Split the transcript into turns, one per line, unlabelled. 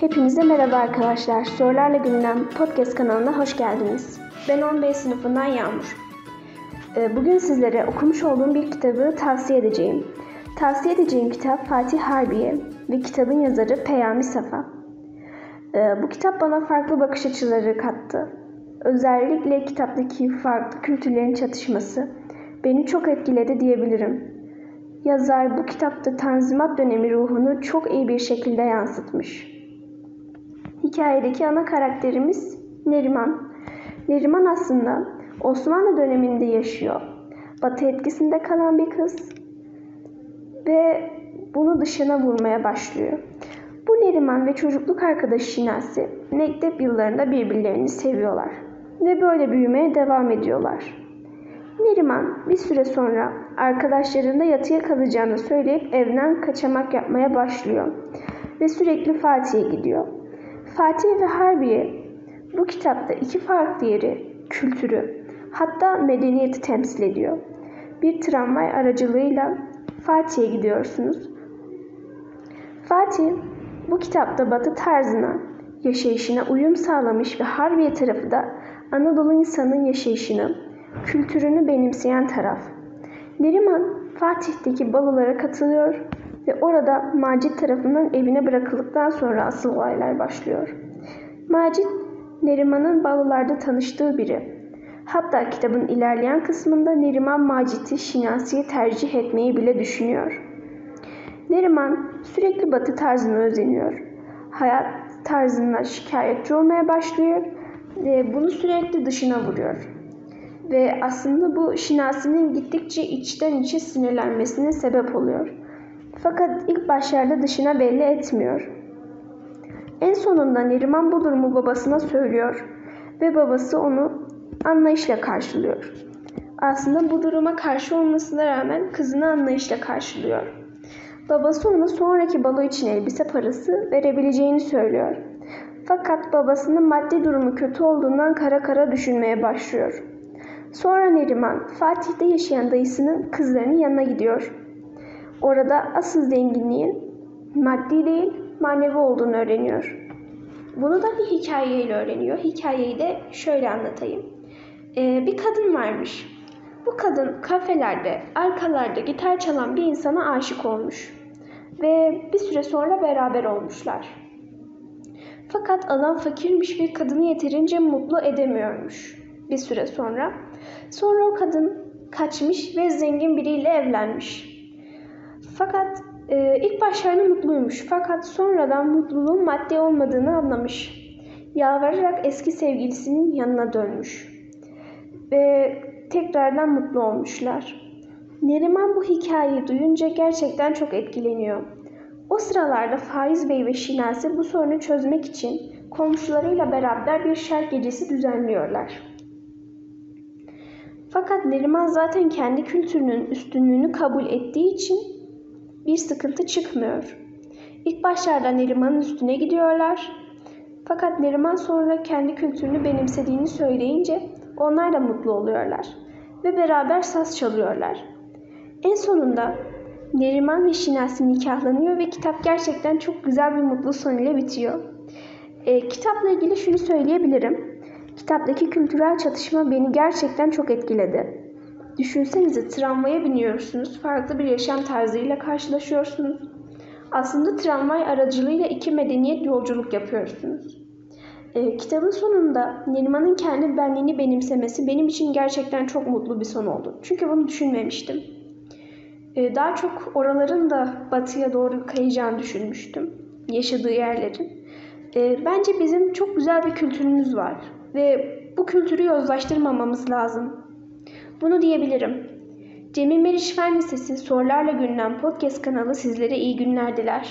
Hepinize merhaba arkadaşlar. Sorularla Gündem Podcast kanalına hoş geldiniz. Ben 15 sınıfından Yağmur. Ee, bugün sizlere okumuş olduğum bir kitabı tavsiye edeceğim. Tavsiye edeceğim kitap Fatih Harbiye ve kitabın yazarı Peyami Safa. Ee, bu kitap bana farklı bakış açıları kattı. Özellikle kitaptaki farklı kültürlerin çatışması beni çok etkiledi diyebilirim. Yazar bu kitapta Tanzimat dönemi ruhunu çok iyi bir şekilde yansıtmış. Hikayedeki ana karakterimiz Neriman. Neriman aslında Osmanlı döneminde yaşıyor. Batı etkisinde kalan bir kız ve bunu dışına vurmaya başlıyor. Bu Neriman ve çocukluk arkadaşı Şinasi mektep yıllarında birbirlerini seviyorlar ve böyle büyümeye devam ediyorlar. Neriman bir süre sonra arkadaşlarında yatıya kalacağını söyleyip evden kaçamak yapmaya başlıyor ve sürekli Fatih'e gidiyor. Fatih ve Harbiye bu kitapta iki farklı yeri, kültürü, hatta medeniyeti temsil ediyor. Bir tramvay aracılığıyla Fatih'e gidiyorsunuz. Fatih bu kitapta batı tarzına, yaşayışına uyum sağlamış ve Harbiye tarafı da Anadolu insanın yaşayışını, kültürünü benimseyen taraf. Neriman Fatih'teki balolara katılıyor ve orada Macit tarafından evine bırakıldıktan sonra asıl olaylar başlıyor. Macit, Neriman'ın balolarda tanıştığı biri. Hatta kitabın ilerleyen kısmında Neriman Macit'i Şinasi'ye tercih etmeyi bile düşünüyor. Neriman sürekli batı tarzına özeniyor. Hayat tarzından şikayetçi olmaya başlıyor ve bunu sürekli dışına vuruyor. Ve aslında bu Şinasi'nin gittikçe içten içe sinirlenmesine sebep oluyor. Fakat ilk başlarda dışına belli etmiyor. En sonunda Neriman bu durumu babasına söylüyor ve babası onu anlayışla karşılıyor. Aslında bu duruma karşı olmasına rağmen kızını anlayışla karşılıyor. Babası ona sonraki balo için elbise parası verebileceğini söylüyor. Fakat babasının maddi durumu kötü olduğundan kara kara düşünmeye başlıyor. Sonra Neriman, Fatih'te yaşayan dayısının kızlarının yanına gidiyor. Orada asıl zenginliğin maddi değil manevi olduğunu öğreniyor. Bunu da bir hikayeyle öğreniyor. Hikayeyi de şöyle anlatayım. Ee, bir kadın varmış. Bu kadın kafelerde, arkalarda gitar çalan bir insana aşık olmuş. Ve bir süre sonra beraber olmuşlar. Fakat adam fakirmiş bir kadını yeterince mutlu edemiyormuş bir süre sonra. Sonra o kadın kaçmış ve zengin biriyle evlenmiş. Fakat e, ilk başlarda mutluymuş fakat sonradan mutluluğun maddi olmadığını anlamış. Yalvararak eski sevgilisinin yanına dönmüş. Ve tekrardan mutlu olmuşlar. Neriman bu hikayeyi duyunca gerçekten çok etkileniyor. O sıralarda Faiz Bey ve Şinasi bu sorunu çözmek için komşularıyla beraber bir şark gecesi düzenliyorlar. Fakat Neriman zaten kendi kültürünün üstünlüğünü kabul ettiği için bir sıkıntı çıkmıyor. İlk başlarda Neriman'ın üstüne gidiyorlar. Fakat Neriman sonra kendi kültürünü benimsediğini söyleyince onlar da mutlu oluyorlar ve beraber saz çalıyorlar. En sonunda Neriman ve Şinasi nikahlanıyor ve kitap gerçekten çok güzel bir mutlu son ile bitiyor. E, kitapla ilgili şunu söyleyebilirim. Kitaptaki kültürel çatışma beni gerçekten çok etkiledi. Düşünsenize tramvaya biniyorsunuz, farklı bir yaşam tarzıyla karşılaşıyorsunuz. Aslında tramvay aracılığıyla iki medeniyet yolculuk yapıyorsunuz. E, kitabın sonunda Neriman'ın kendi benliğini benimsemesi benim için gerçekten çok mutlu bir son oldu. Çünkü bunu düşünmemiştim. E, daha çok oraların da batıya doğru kayacağını düşünmüştüm. Yaşadığı yerlerin. E, bence bizim çok güzel bir kültürümüz var. Ve bu kültürü yozlaştırmamamız lazım. Bunu diyebilirim. Cemil Meriç Fen Lisesi Sorularla Gündem Podcast kanalı sizlere iyi günler diler.